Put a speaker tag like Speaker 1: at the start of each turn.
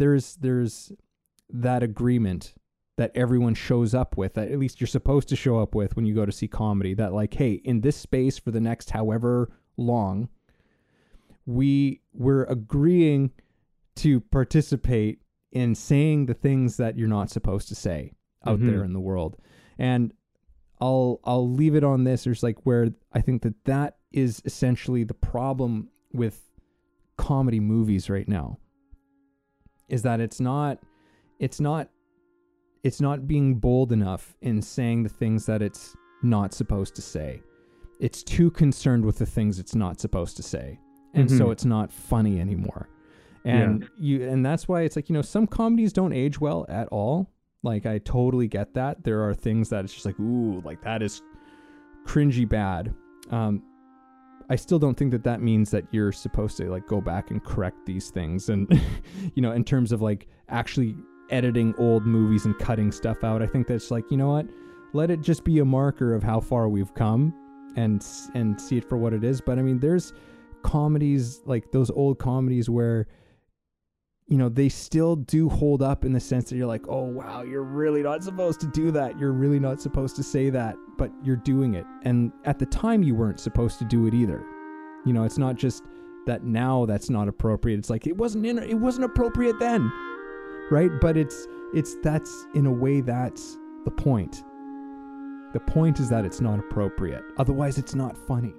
Speaker 1: there's there's that agreement that everyone shows up with that at least you're supposed to show up with when you go to see comedy that like hey in this space for the next however long we we're agreeing to participate in saying the things that you're not supposed to say out
Speaker 2: Mhm.
Speaker 1: there in the world. And i'll i'll leave it on this. There's like where i think that that is essentially the problem with comedy movies right now is that it's not it's not it's not being bold enough in saying the things that it's not supposed to say. It's too concerned with the things it's not supposed to say. And so
Speaker 2: Mhm.
Speaker 1: it's not funny anymore. And you and that's why it's like you know some comedies don't age well at all. Like i totally get that. There are things that it's just like ooh like that is cringy bad. Um i still don't think that that means that you're supposed to like go back and correct these things and you know in terms of like actually editing old movies and cutting stuff out. I think that's like you know what? Let it just be a marker of how far we've come and and see it for what it is. But i mean there's comedies like those old comedies where you know they still do hold up in the sense that you're like oh wow you're really not supposed to do that. You're really not supposed to say that but you're doing it. And at the time you weren't supposed to do it either. You know it's not just that now that's not appropriate. It's like it wasn't in it wasn't appropriate then right? But it's it's that's in a way that's the point. The point is that it's not appropriate. Otherwise it's not funny